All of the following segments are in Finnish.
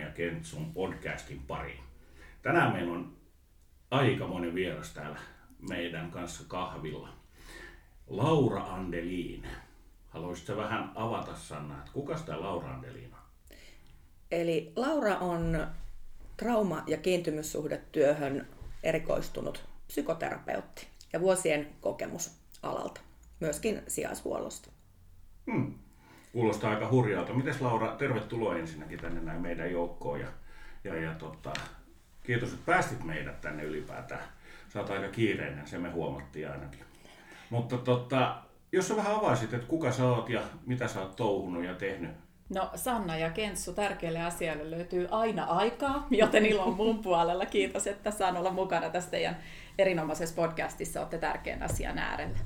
ja Kentsun podcastin pariin. Tänään meillä on aika moni vieras täällä meidän kanssa kahvilla. Laura Andeliin. Haluaisitko vähän avata Sanna, että kuka tämä Laura Andeliin on? Eli Laura on trauma- ja kiintymyssuhdetyöhön erikoistunut psykoterapeutti ja vuosien kokemus alalta, myöskin sijaishuollosta. Hmm. Kuulostaa aika hurjalta. Mites Laura, tervetuloa ensinnäkin tänne näin meidän joukkoon ja, ja, ja tota, kiitos, että päästit meidät tänne ylipäätään. Sä oot aika kiireinen, se me huomattiin ainakin. Mutta tota, jos sä vähän avaisit, että kuka sä oot ja mitä sä oot touhunut ja tehnyt No Sanna ja Kenssu, tärkeälle asialle löytyy aina aikaa, joten ilo on mun puolella. Kiitos, että saan olla mukana tässä teidän erinomaisessa podcastissa. Olette tärkeän asian äärellä.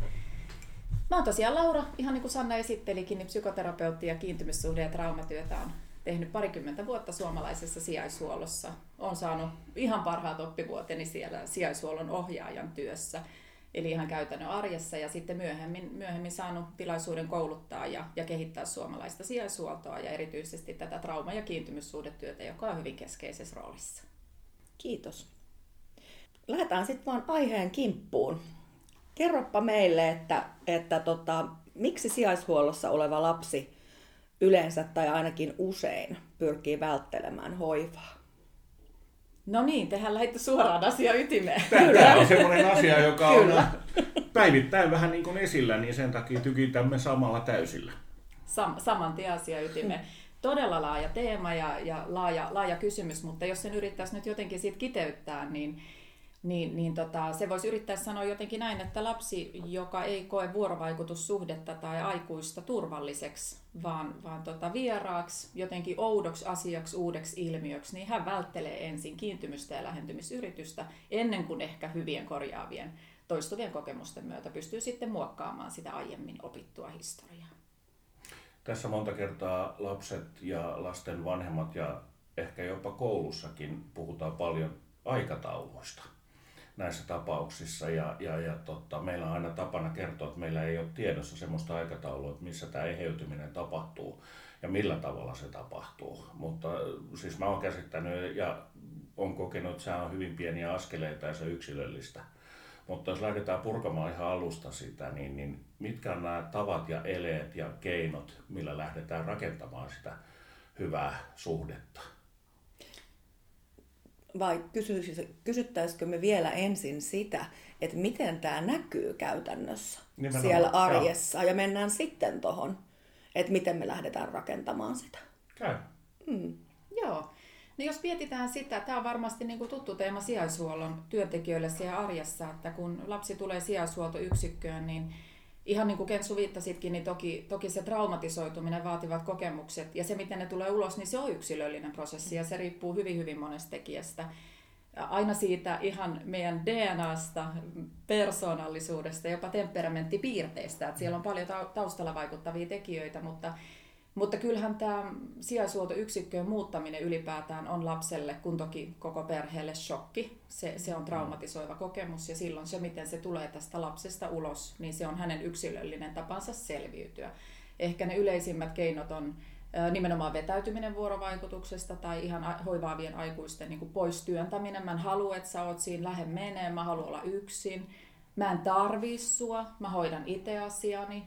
Mä oon tosiaan Laura, ihan niin kuin Sanna esittelikin, niin psykoterapeutti ja kiintymyssuhde- ja traumatyötä on tehnyt parikymmentä vuotta suomalaisessa sijaishuollossa. Olen saanut ihan parhaat oppivuoteni siellä sijaishuollon ohjaajan työssä – eli ihan käytännön arjessa ja sitten myöhemmin, myöhemmin saanut tilaisuuden kouluttaa ja, ja kehittää suomalaista sijaishuoltoa ja erityisesti tätä trauma- ja kiintymyssuhdetyötä, joka on hyvin keskeisessä roolissa. Kiitos. Lähdetään sitten vaan aiheen kimppuun. Kerropa meille, että, että tota, miksi sijaishuollossa oleva lapsi yleensä tai ainakin usein pyrkii välttelemään hoivaa? No niin, tehän lähditte suoraan asia ytimeen. Tämä on semmoinen asia, joka on päivittäin vähän niin kuin esillä, niin sen takia tykitämme samalla täysillä. Sam, saman tien asia ytimeen. Todella laaja teema ja, ja laaja, laaja kysymys, mutta jos sen yrittäisi nyt jotenkin siitä kiteyttää, niin niin, niin tota, se voisi yrittää sanoa jotenkin näin, että lapsi, joka ei koe vuorovaikutussuhdetta tai aikuista turvalliseksi, vaan, vaan tota vieraaksi, jotenkin oudoksi asiaksi, uudeksi ilmiöksi, niin hän välttelee ensin kiintymystä ja lähentymisyritystä ennen kuin ehkä hyvien korjaavien toistuvien kokemusten myötä pystyy sitten muokkaamaan sitä aiemmin opittua historiaa. Tässä monta kertaa lapset ja lasten vanhemmat ja ehkä jopa koulussakin puhutaan paljon aikatauluista näissä tapauksissa. Ja, ja, ja totta, meillä on aina tapana kertoa, että meillä ei ole tiedossa sellaista aikataulua, että missä tämä eheytyminen tapahtuu ja millä tavalla se tapahtuu. Mutta siis mä oon käsittänyt ja on kokenut, että se on hyvin pieniä askeleita ja se yksilöllistä. Mutta jos lähdetään purkamaan ihan alusta sitä, niin, niin mitkä on nämä tavat ja eleet ja keinot, millä lähdetään rakentamaan sitä hyvää suhdetta? Vai kysyttäisikö me vielä ensin sitä, että miten tämä näkyy käytännössä Nimenomaan, siellä arjessa joo. ja mennään sitten tuohon, että miten me lähdetään rakentamaan sitä. Käy. Mm. Joo. No jos mietitään sitä, tämä on varmasti niin kuin tuttu teema sijaishuollon työntekijöille siellä arjessa, että kun lapsi tulee sijaishuoltoyksikköön, niin ihan niin kuin Kentsu viittasitkin, niin toki, toki se traumatisoituminen, vaativat kokemukset ja se, miten ne tulee ulos, niin se on yksilöllinen prosessi ja se riippuu hyvin, hyvin monesta tekijästä. Aina siitä ihan meidän DNAsta, persoonallisuudesta, jopa temperamenttipiirteistä, että siellä on paljon taustalla vaikuttavia tekijöitä, mutta mutta kyllähän tämä sijaishuoltoyksikköön muuttaminen ylipäätään on lapselle, kun toki koko perheelle shokki. Se, se on traumatisoiva kokemus ja silloin se, miten se tulee tästä lapsesta ulos, niin se on hänen yksilöllinen tapansa selviytyä. Ehkä ne yleisimmät keinot on nimenomaan vetäytyminen vuorovaikutuksesta tai ihan hoivaavien aikuisten niin pois työntäminen. Mä en halua, että sä oot siinä lähde menee, mä haluan olla yksin. Mä en tarvii sua, mä hoidan itse asiani,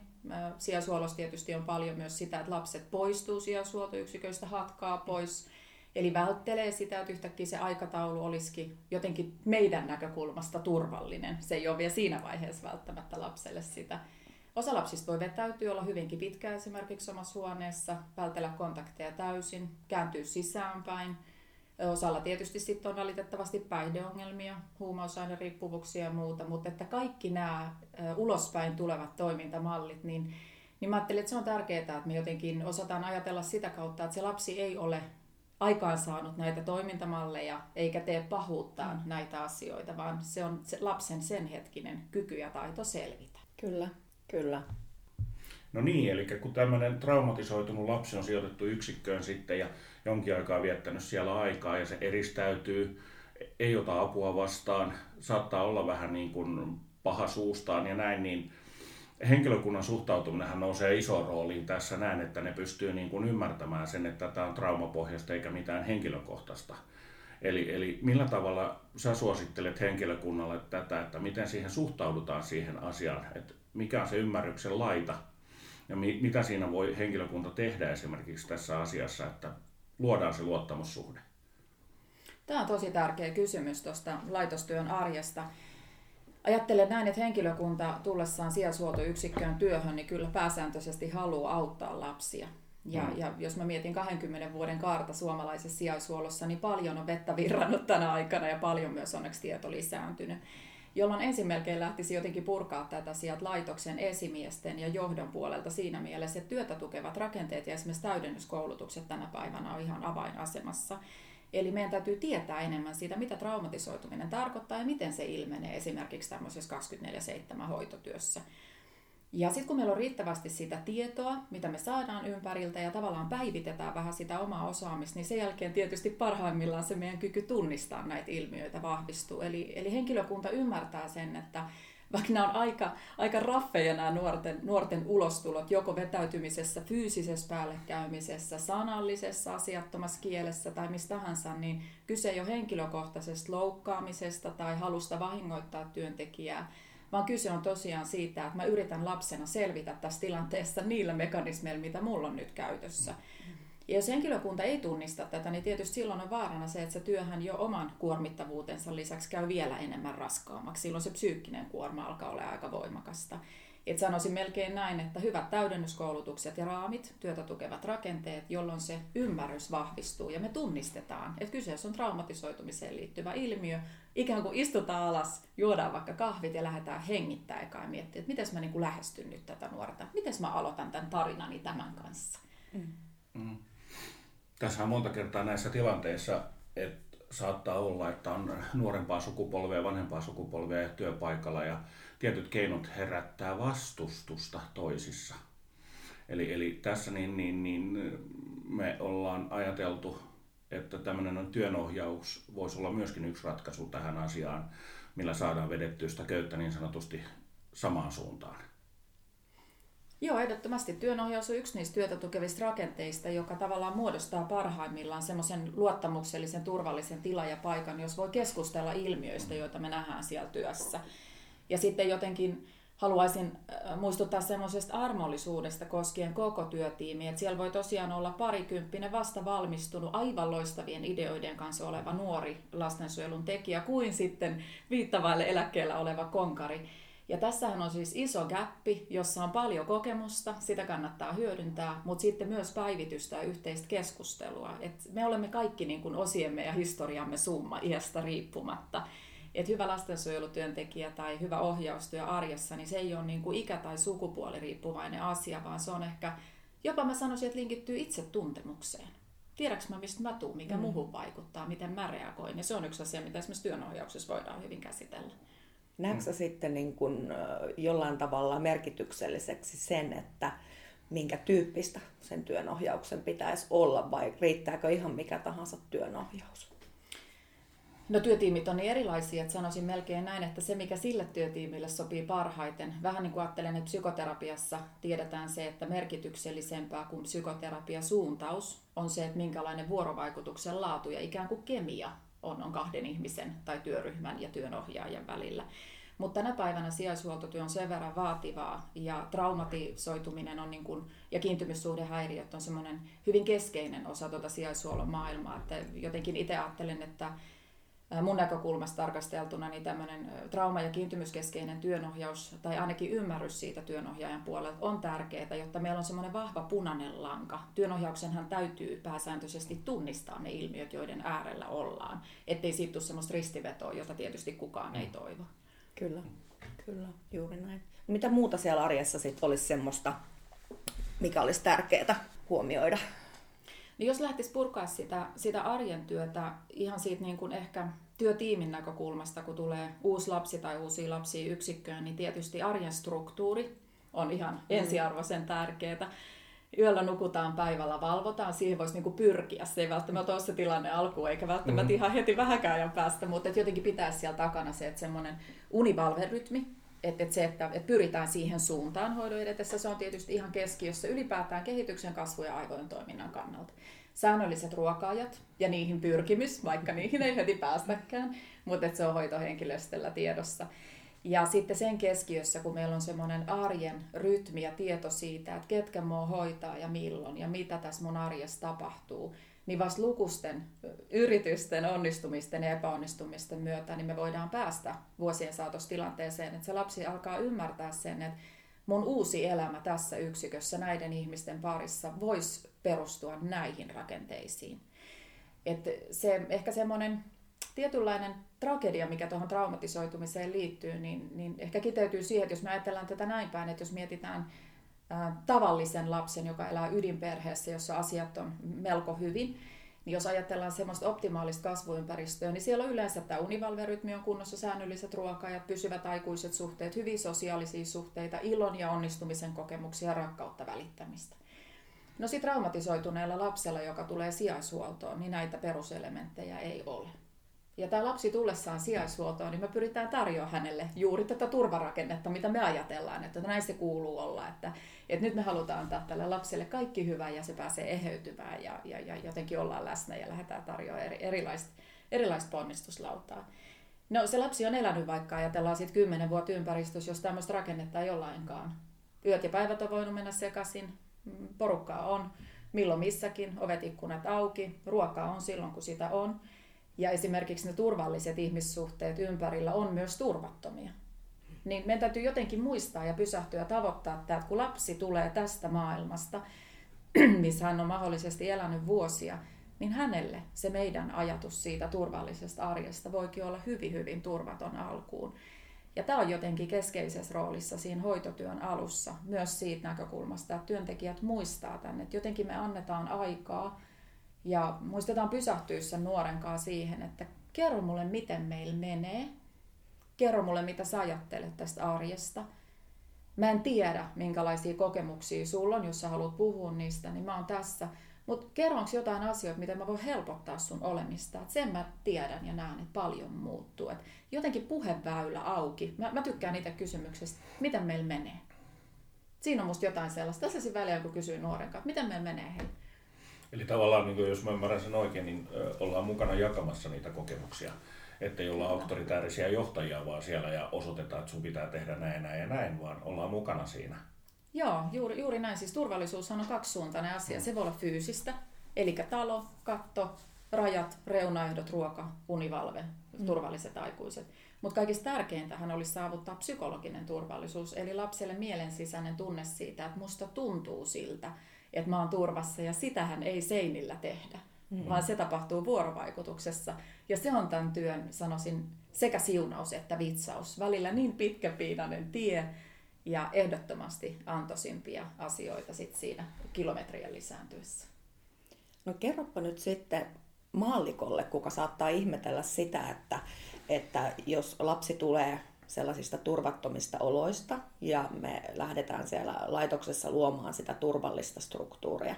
Sijaishuollossa tietysti on paljon myös sitä, että lapset poistuu sijaishuoltoyksiköistä, hatkaa pois. Eli välttelee sitä, että yhtäkkiä se aikataulu olisikin jotenkin meidän näkökulmasta turvallinen. Se ei ole vielä siinä vaiheessa välttämättä lapselle sitä. Osa lapsista voi vetäytyä, olla hyvinkin pitkään esimerkiksi omassa huoneessa, vältellä kontakteja täysin, kääntyä sisäänpäin – Osalla tietysti sitten on valitettavasti päihdeongelmia, huumausaineriippuvuuksia ja muuta, mutta että kaikki nämä ulospäin tulevat toimintamallit, niin, niin mä ajattelin, että se on tärkeää, että me jotenkin osataan ajatella sitä kautta, että se lapsi ei ole aikaansaanut näitä toimintamalleja eikä tee pahuuttaan mm. näitä asioita, vaan se on se lapsen sen hetkinen kyky ja taito selvitä. Kyllä, kyllä. No niin, eli kun tämmöinen traumatisoitunut lapsi on sijoitettu yksikköön sitten ja jonkin aikaa viettänyt siellä aikaa ja se eristäytyy, ei ota apua vastaan, saattaa olla vähän niin kuin paha suustaan ja näin, niin henkilökunnan suhtautuminenhan nousee iso rooliin tässä näin, että ne pystyy niin kuin ymmärtämään sen, että tämä on traumapohjasta eikä mitään henkilökohtaista. Eli, eli millä tavalla sä suosittelet henkilökunnalle tätä, että miten siihen suhtaudutaan siihen asiaan, että mikä on se ymmärryksen laita? Ja mi, mitä siinä voi henkilökunta tehdä esimerkiksi tässä asiassa, että luodaan se luottamussuhde? Tämä on tosi tärkeä kysymys tuosta laitostyön arjesta. Ajattelen näin, että henkilökunta tullessaan sijaishuoltoyksikköön työhön, niin kyllä pääsääntöisesti haluaa auttaa lapsia. Ja, mm. ja jos mä mietin 20 vuoden kaarta suomalaisessa sijaishuollossa, niin paljon on vettä virrannut tänä aikana ja paljon myös onneksi tieto lisääntynyt. Jolloin ensin lähtisi jotenkin purkaa tätä sieltä laitoksen esimiesten ja johdon puolelta siinä mielessä, että työtä tukevat rakenteet ja esimerkiksi täydennyskoulutukset tänä päivänä on ihan avainasemassa. Eli meidän täytyy tietää enemmän siitä, mitä traumatisoituminen tarkoittaa ja miten se ilmenee esimerkiksi tämmöisessä 24-7 hoitotyössä. Ja sitten kun meillä on riittävästi sitä tietoa, mitä me saadaan ympäriltä ja tavallaan päivitetään vähän sitä omaa osaamista, niin sen jälkeen tietysti parhaimmillaan se meidän kyky tunnistaa näitä ilmiöitä vahvistuu. Eli, eli henkilökunta ymmärtää sen, että vaikka nämä on aika, aika raffeja nämä nuorten, nuorten ulostulot, joko vetäytymisessä, fyysisessä päällekäymisessä, sanallisessa, asiattomassa kielessä tai mistä tahansa, niin kyse ei ole henkilökohtaisesta loukkaamisesta tai halusta vahingoittaa työntekijää, vaan kyse on tosiaan siitä, että mä yritän lapsena selvitä tässä tilanteessa niillä mekanismeilla, mitä mulla on nyt käytössä. Ja jos henkilökunta ei tunnista tätä, niin tietysti silloin on vaarana se, että se työhän jo oman kuormittavuutensa lisäksi käy vielä enemmän raskaammaksi. Silloin se psyykkinen kuorma alkaa olla aika voimakasta. Et sanoisin melkein näin, että hyvät täydennyskoulutukset ja raamit, työtä tukevat rakenteet, jolloin se ymmärrys vahvistuu ja me tunnistetaan, että kyseessä on traumatisoitumiseen liittyvä ilmiö. Ikään kuin istutaan alas, juodaan vaikka kahvit ja lähdetään hengittää eka ja miettiä, että miten mä niin kuin lähestyn nyt tätä nuorta, miten mä aloitan tämän tarinani tämän kanssa. Mm. Mm. Tässä on monta kertaa näissä tilanteissa, että saattaa olla, että on nuorempaa sukupolvea, vanhempaa sukupolvea työpaikalla ja tietyt keinot herättää vastustusta toisissa. Eli, eli tässä niin, niin, niin me ollaan ajateltu, että tämmöinen työnohjaus voisi olla myöskin yksi ratkaisu tähän asiaan, millä saadaan vedettyä sitä köyttä niin sanotusti samaan suuntaan. Joo, ehdottomasti työnohjaus on yksi niistä työtä tukevista rakenteista, joka tavallaan muodostaa parhaimmillaan semmoisen luottamuksellisen, turvallisen tilan ja paikan, jos voi keskustella ilmiöistä, joita me nähdään siellä työssä. Ja sitten jotenkin haluaisin äh, muistuttaa semmoisesta armollisuudesta koskien koko työtiimiä, että siellä voi tosiaan olla parikymppinen vasta valmistunut aivan loistavien ideoiden kanssa oleva nuori lastensuojelun tekijä kuin sitten viittavaille eläkkeellä oleva konkari. Ja tässähän on siis iso gappi, jossa on paljon kokemusta, sitä kannattaa hyödyntää, mutta sitten myös päivitystä ja yhteistä keskustelua. Et me olemme kaikki niin kuin osiemme ja historiamme summa iästä riippumatta että hyvä lastensuojelutyöntekijä tai hyvä ohjaustyö arjessa, niin se ei ole niin kuin ikä- tai sukupuoli riippuvainen asia, vaan se on ehkä, jopa mä sanoisin, että linkittyy itse tuntemukseen. Tiedätkö mä, mistä mä tuun, mikä mm. muuhun vaikuttaa, miten mä reagoin. Ja se on yksi asia, mitä esimerkiksi työnohjauksessa voidaan hyvin käsitellä. Näetkö mm. sitten niin kuin jollain tavalla merkitykselliseksi sen, että minkä tyyppistä sen työnohjauksen pitäisi olla vai riittääkö ihan mikä tahansa työnohjaus? No työtiimit on niin erilaisia, että sanoisin melkein näin, että se mikä sille työtiimille sopii parhaiten, vähän niin kuin ajattelen, että psykoterapiassa tiedetään se, että merkityksellisempää kuin psykoterapiasuuntaus on se, että minkälainen vuorovaikutuksen laatu ja ikään kuin kemia on, on kahden ihmisen tai työryhmän ja työnohjaajan välillä. Mutta tänä päivänä sijaishuoltotyö on sen verran vaativaa ja traumatisoituminen on niin kuin, ja kiintymyssuhdehäiriöt on semmoinen hyvin keskeinen osa tuota sijaishuollon maailmaa. Että jotenkin itse ajattelen, että mun näkökulmasta tarkasteltuna niin tämmöinen trauma- ja kiintymyskeskeinen työnohjaus tai ainakin ymmärrys siitä työnohjaajan puolelta on tärkeää, jotta meillä on semmoinen vahva punainen lanka. Työnohjauksenhan täytyy pääsääntöisesti tunnistaa ne ilmiöt, joiden äärellä ollaan, ettei siitä tule semmoista ristivetoa, jota tietysti kukaan ei toivo. Kyllä, kyllä, juuri näin. Mitä muuta siellä arjessa sitten olisi semmoista, mikä olisi tärkeää huomioida? Niin jos lähtisi purkaa sitä, sitä arjen työtä ihan siitä niin kuin ehkä työtiimin näkökulmasta, kun tulee uusi lapsi tai uusi lapsi yksikköön, niin tietysti arjen struktuuri on ihan mm. ensiarvoisen tärkeää. Yöllä nukutaan, päivällä valvotaan, siihen voisi niinku pyrkiä. Se ei välttämättä ole se tilanne alkuun, eikä välttämättä mm. ihan heti vähäkään ajan päästä, mutta jotenkin pitäisi siellä takana se, että semmoinen univalverytmi, että, että se, että, että pyritään siihen suuntaan hoidon edetessä, se on tietysti ihan keskiössä ylipäätään kehityksen, kasvu ja aivojen toiminnan kannalta. Säännölliset ruokaajat ja niihin pyrkimys, vaikka niihin ei heti päästäkään, mutta se on hoitohenkilöstöllä tiedossa. Ja sitten sen keskiössä, kun meillä on semmoinen arjen rytmi ja tieto siitä, että ketkä mua hoitaa ja milloin ja mitä tässä mun arjessa tapahtuu, niin vasta lukusten, yritysten, onnistumisten ja epäonnistumisten myötä, niin me voidaan päästä vuosien saatossa tilanteeseen, että se lapsi alkaa ymmärtää sen, että mun uusi elämä tässä yksikössä näiden ihmisten parissa voisi perustua näihin rakenteisiin. Että se ehkä semmoinen tietynlainen tragedia, mikä tuohon traumatisoitumiseen liittyy, niin, niin ehkä kiteytyy siihen, että jos me ajatellaan tätä näin päin, että jos mietitään tavallisen lapsen, joka elää ydinperheessä, jossa asiat on melko hyvin, niin jos ajatellaan semmoista optimaalista kasvuympäristöä, niin siellä on yleensä tämä univalverytmi on kunnossa, säännölliset ruokajat, pysyvät aikuiset suhteet, hyvin sosiaalisia suhteita, ilon ja onnistumisen kokemuksia, rakkautta, välittämistä. No sitten traumatisoituneella lapsella, joka tulee sijaishuoltoon, niin näitä peruselementtejä ei ole. Ja tämä lapsi tullessaan sijaishuoltoon, niin me pyritään tarjoamaan hänelle juuri tätä turvarakennetta, mitä me ajatellaan, että näin se kuuluu olla. Että, että nyt me halutaan antaa tälle lapselle kaikki hyvää ja se pääsee eheytymään ja, ja, ja jotenkin ollaan läsnä ja lähdetään tarjoamaan eri, erilaista, erilaista ponnistuslautaa. No se lapsi on elänyt vaikka ajatellaan sitten kymmenen vuotta ympäristössä, jos tämmöistä rakennetta ei ole lainkaan. Yöt ja päivät on voinut mennä sekaisin, mm, porukkaa on milloin missäkin, ovet ikkunat auki, ruokaa on silloin kun sitä on. Ja esimerkiksi ne turvalliset ihmissuhteet ympärillä on myös turvattomia. Niin meidän täytyy jotenkin muistaa ja pysähtyä ja tavoittaa tämä, että kun lapsi tulee tästä maailmasta, missä hän on mahdollisesti elänyt vuosia, niin hänelle se meidän ajatus siitä turvallisesta arjesta voikin olla hyvin, hyvin turvaton alkuun. Ja tämä on jotenkin keskeisessä roolissa siinä hoitotyön alussa, myös siitä näkökulmasta, että työntekijät muistaa tänne, että jotenkin me annetaan aikaa ja muistetaan pysähtyä sen nuoren kanssa siihen, että kerro mulle, miten meillä menee. Kerro mulle, mitä sä ajattelet tästä arjesta. Mä en tiedä, minkälaisia kokemuksia sulla on, jos sä haluat puhua niistä, niin mä oon tässä. Mutta kerronko jotain asioita, miten mä voin helpottaa sun olemista? Et sen mä tiedän ja näen, että paljon muuttuu. Et jotenkin puheväylä auki. Mä, mä tykkään niitä kysymyksestä, miten meillä menee. Siinä on musta jotain sellaista. Tässä väliä, kun kysyy nuoren kanssa, miten meillä menee, hei Eli tavallaan, niin kuin jos mä ymmärrän sen oikein, niin ollaan mukana jakamassa niitä kokemuksia. Että ei olla auktoritäärisiä johtajia vaan siellä ja osoitetaan, että sun pitää tehdä näin, näin ja näin, vaan ollaan mukana siinä. Joo, juuri, juuri näin. Siis turvallisuushan on kaksisuuntainen asia. Se voi olla fyysistä, eli talo, katto, rajat, reunaehdot, ruoka, univalve, mm. turvalliset aikuiset. Mutta kaikista tärkeintähän olisi saavuttaa psykologinen turvallisuus, eli lapselle mielensisäinen tunne siitä, että musta tuntuu siltä, että mä oon turvassa ja sitähän ei seinillä tehdä, mm. vaan se tapahtuu vuorovaikutuksessa. Ja se on tämän työn, sanoisin, sekä siunaus että vitsaus. Välillä niin pitkäpiinainen tie ja ehdottomasti antosimpia asioita sit siinä kilometrien lisääntyessä. No kerropa nyt sitten maallikolle, kuka saattaa ihmetellä sitä, että, että jos lapsi tulee sellaisista turvattomista oloista ja me lähdetään siellä laitoksessa luomaan sitä turvallista struktuuria.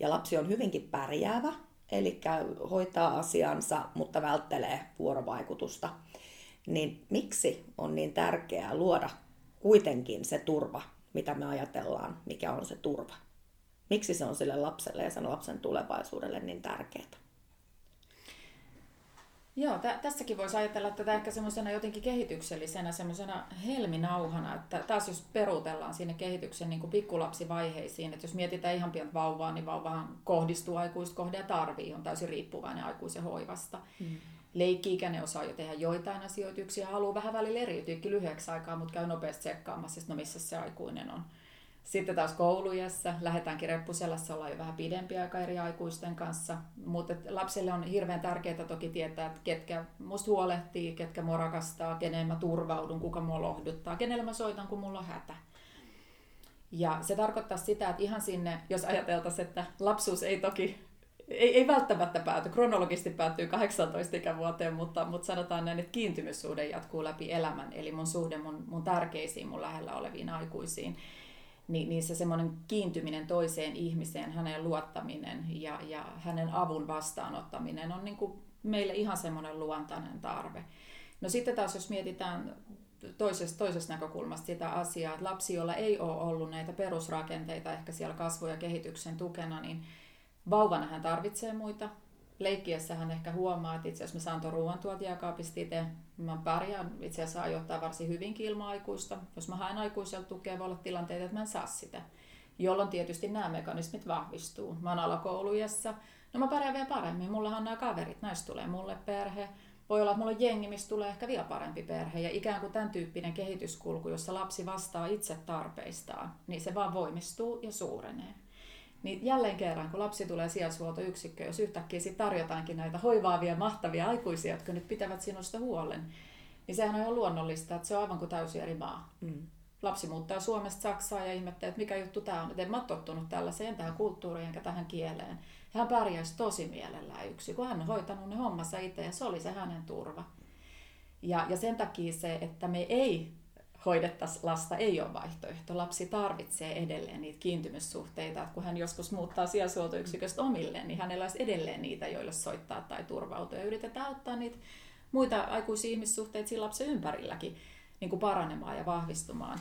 Ja lapsi on hyvinkin pärjäävä, eli hoitaa asiansa, mutta välttelee vuorovaikutusta. Niin miksi on niin tärkeää luoda kuitenkin se turva, mitä me ajatellaan, mikä on se turva? Miksi se on sille lapselle ja sen lapsen tulevaisuudelle niin tärkeää? Joo, tä- tässäkin voisi ajatella tätä ehkä semmoisena jotenkin kehityksellisenä semmoisena helminauhana, että taas jos peruutellaan sinne kehityksen niin kuin pikkulapsivaiheisiin, että jos mietitään ihan pientä vauvaa, niin vauvahan kohdistuu aikuista kohde ja tarvii, on täysin riippuvainen aikuisen hoivasta. Mm. Leikki-ikäinen osaa jo tehdä joitain asioita, yksi haluaa vähän välillä eriytyäkin lyhyeksi aikaa, mutta käy nopeasti tsekkaamassa, että no missä se aikuinen on. Sitten taas koulujessa, lähdetäänkin reppuselässä, ollaan jo vähän pidempi aika eri aikuisten kanssa. Mutta lapselle on hirveän tärkeää toki tietää, että ketkä musta huolehtii, ketkä mua rakastaa, keneen mä turvaudun, kuka mua lohduttaa, kenelle mä soitan, kun mulla on hätä. Ja se tarkoittaa sitä, että ihan sinne, jos ajateltaisiin, että lapsuus ei toki, ei, ei välttämättä pääty, kronologisesti päättyy 18 ikävuoteen, mutta, mutta sanotaan näin, että kiintymyssuhde jatkuu läpi elämän, eli mun suhde mun, mun tärkeisiin, mun lähellä oleviin aikuisiin niin, niin se semmoinen kiintyminen toiseen ihmiseen, hänen luottaminen ja, ja hänen avun vastaanottaminen on niin kuin meille ihan semmoinen luontainen tarve. No sitten taas jos mietitään toisesta, toisesta näkökulmasta sitä asiaa, että lapsi, jolla ei ole ollut näitä perusrakenteita ehkä siellä kasvu- ja kehityksen tukena, niin vauvana hän tarvitsee muita. Leikkiessä hän ehkä huomaa, että itse asiassa mä saan tuon ruoantuotijakaapista itse, mä pärjään itse asiassa ajoittaa varsin hyvinkin ilman aikuista. Jos mä haen aikuiselta tukea, voi olla tilanteita, että mä en saa sitä. Jolloin tietysti nämä mekanismit vahvistuu. Mä oon alakoulujassa, no mä pärjään vielä paremmin. Mullahan nämä kaverit, näistä tulee mulle perhe, voi olla, että mulla on jengi, mistä tulee ehkä vielä parempi perhe. Ja ikään kuin tämän tyyppinen kehityskulku, jossa lapsi vastaa itse tarpeistaan, niin se vaan voimistuu ja suurenee. Niin jälleen kerran, kun lapsi tulee sijaishuoltoyksikköön, jos yhtäkkiä sit tarjotaankin näitä hoivaavia, mahtavia aikuisia, jotka nyt pitävät sinusta huolen, niin sehän on ihan luonnollista, että se on aivan kuin täysin eri maa. Mm. Lapsi muuttaa Suomesta Saksaan ja ihmettelee, että mikä juttu tämä on. Että en mä tottunut tällaiseen, tähän kulttuuriin enkä tähän kieleen hän pärjäisi tosi mielellään yksi, kun hän on hoitanut ne hommassa itse ja se oli se hänen turva. Ja, ja sen takia se, että me ei hoidettaisi lasta, ei ole vaihtoehto. Lapsi tarvitsee edelleen niitä kiintymyssuhteita, että kun hän joskus muuttaa sijaisuoltoyksiköstä omilleen, niin hänellä olisi edelleen niitä, joille soittaa tai turvautua. Ja yritetään ottaa niitä muita aikuisia ihmissuhteita siinä lapsen ympärilläkin niin kuin paranemaan ja vahvistumaan.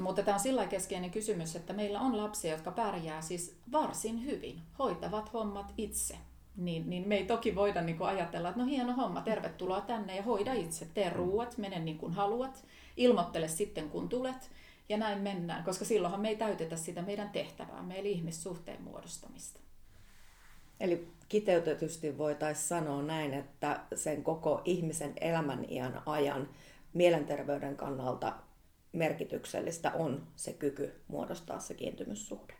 Mutta tämä on sillä keskeinen kysymys, että meillä on lapsia, jotka pärjää siis varsin hyvin, hoitavat hommat itse. Niin, niin me ei toki voida niin kuin ajatella, että no hieno homma, tervetuloa tänne ja hoida itse, tee ruuat, mene niin kuin haluat, ilmoittele sitten kun tulet ja näin mennään, koska silloinhan me ei täytetä sitä meidän tehtävää, meidän ihmissuhteen muodostamista. Eli kiteytetysti voitaisiin sanoa näin, että sen koko ihmisen elämän iän ajan mielenterveyden kannalta merkityksellistä on se kyky muodostaa se kiintymyssuhde.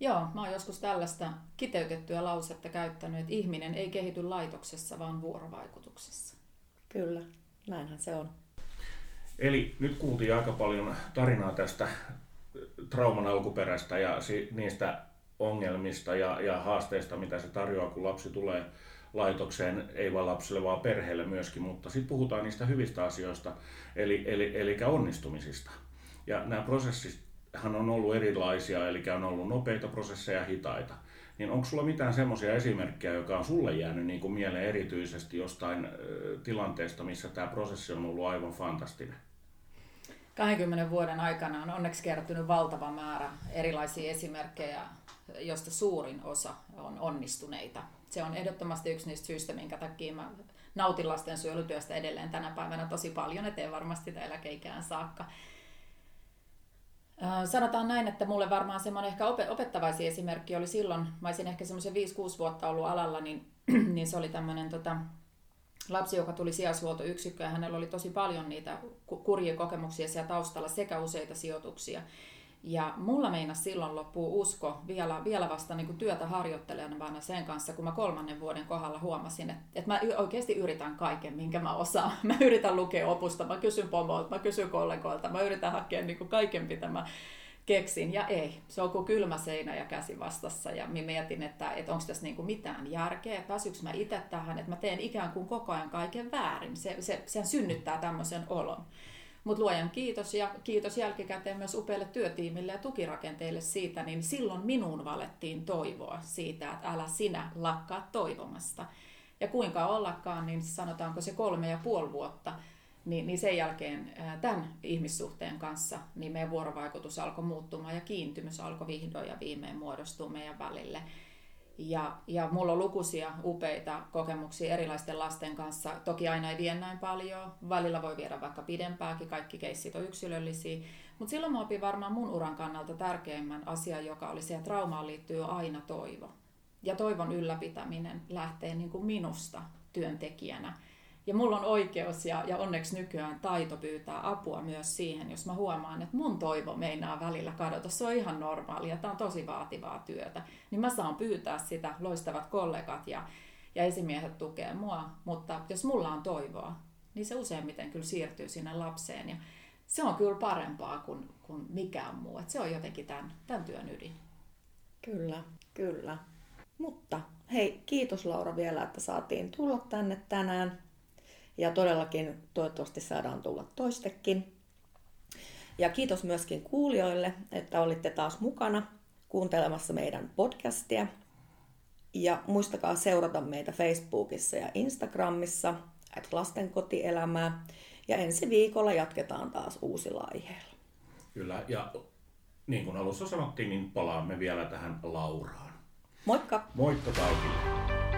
Joo, mä oon joskus tällaista kiteytettyä lausetta käyttänyt, että ihminen ei kehity laitoksessa, vaan vuorovaikutuksessa. Kyllä, näinhän se on. Eli nyt kuultiin aika paljon tarinaa tästä trauman alkuperäistä ja niistä ongelmista ja, ja haasteista, mitä se tarjoaa, kun lapsi tulee laitokseen, ei vain lapsille, vaan perheelle myöskin, mutta sitten puhutaan niistä hyvistä asioista, eli, eli, eli onnistumisista. Ja nämä prosessithan on ollut erilaisia, eli on ollut nopeita prosesseja ja hitaita. Niin onko sulla mitään semmoisia esimerkkejä, joka on sulle jäänyt niin kuin mieleen erityisesti jostain tilanteesta, missä tämä prosessi on ollut aivan fantastinen? 20 vuoden aikana on onneksi kertynyt valtava määrä erilaisia esimerkkejä, joista suurin osa on onnistuneita se on ehdottomasti yksi niistä syistä, minkä takia mä nautin lastensuojelutyöstä edelleen tänä päivänä tosi paljon, ettei varmasti eläkeikään saakka. Sanotaan näin, että mulle varmaan semmoinen ehkä opettavaisi esimerkki oli silloin, mä olisin ehkä semmoisen 5-6 vuotta ollut alalla, niin, niin se oli tämmöinen tota, lapsi, joka tuli sijaishuoltoyksikköön, hänellä oli tosi paljon niitä kurjia kokemuksia siellä taustalla sekä useita sijoituksia. Ja mulla meinasi silloin loppuu usko vielä, vielä vasta niin kuin työtä harjoittelevana sen kanssa, kun mä kolmannen vuoden kohdalla huomasin, että, että mä oikeasti yritän kaiken, minkä mä osaan. Mä yritän lukea opusta, mä kysyn pomolta, mä kysyn kollegoilta, mä yritän hakea niin kuin kaiken, mitä mä keksin. Ja ei, se on kuin kylmä seinä ja käsi vastassa. Ja mä mietin, että, että onko tässä niin kuin mitään järkeä, väsyks mä itse tähän, että mä teen ikään kuin koko ajan kaiken väärin. Se, se, se synnyttää tämmöisen olon. Mutta luojan kiitos ja kiitos jälkikäteen myös upeille työtiimille ja tukirakenteille siitä, niin silloin minuun valettiin toivoa siitä, että älä sinä lakkaa toivomasta. Ja kuinka ollakaan, niin sanotaanko se kolme ja puoli vuotta, niin, niin sen jälkeen tämän ihmissuhteen kanssa niin meidän vuorovaikutus alkoi muuttumaan ja kiintymys alkoi vihdoin ja viimein muodostua meidän välille. Ja, ja mulla on lukuisia upeita kokemuksia erilaisten lasten kanssa. Toki aina ei vie näin paljon. Välillä voi viedä vaikka pidempääkin. Kaikki keissit on yksilöllisiä. Mutta silloin mä opin varmaan mun uran kannalta tärkeimmän asian, joka oli se, että traumaan liittyy aina toivo. Ja toivon ylläpitäminen lähtee niin kuin minusta työntekijänä ja mulla on oikeus ja, ja onneksi nykyään taito pyytää apua myös siihen, jos mä huomaan, että mun toivo meinaa välillä kadota. Se on ihan normaalia, tämä on tosi vaativaa työtä. Niin mä saan pyytää sitä, loistavat kollegat ja, ja esimiehet tukee mua. Mutta jos mulla on toivoa, niin se useimmiten kyllä siirtyy sinne lapseen. Ja se on kyllä parempaa kuin, kuin mikään muu. Et se on jotenkin tämän, tämän työn ydin. Kyllä, kyllä. Mutta hei, kiitos Laura vielä, että saatiin tulla tänne tänään. Ja todellakin toivottavasti saadaan tulla toistekin. Ja kiitos myöskin kuulijoille, että olitte taas mukana kuuntelemassa meidän podcastia. Ja muistakaa seurata meitä Facebookissa ja Instagramissa, at lastenkotielämää. Ja ensi viikolla jatketaan taas uusilla aiheilla. Kyllä, ja niin kuin alussa sanottiin, niin palaamme vielä tähän Lauraan. Moikka! Moikka kaikille!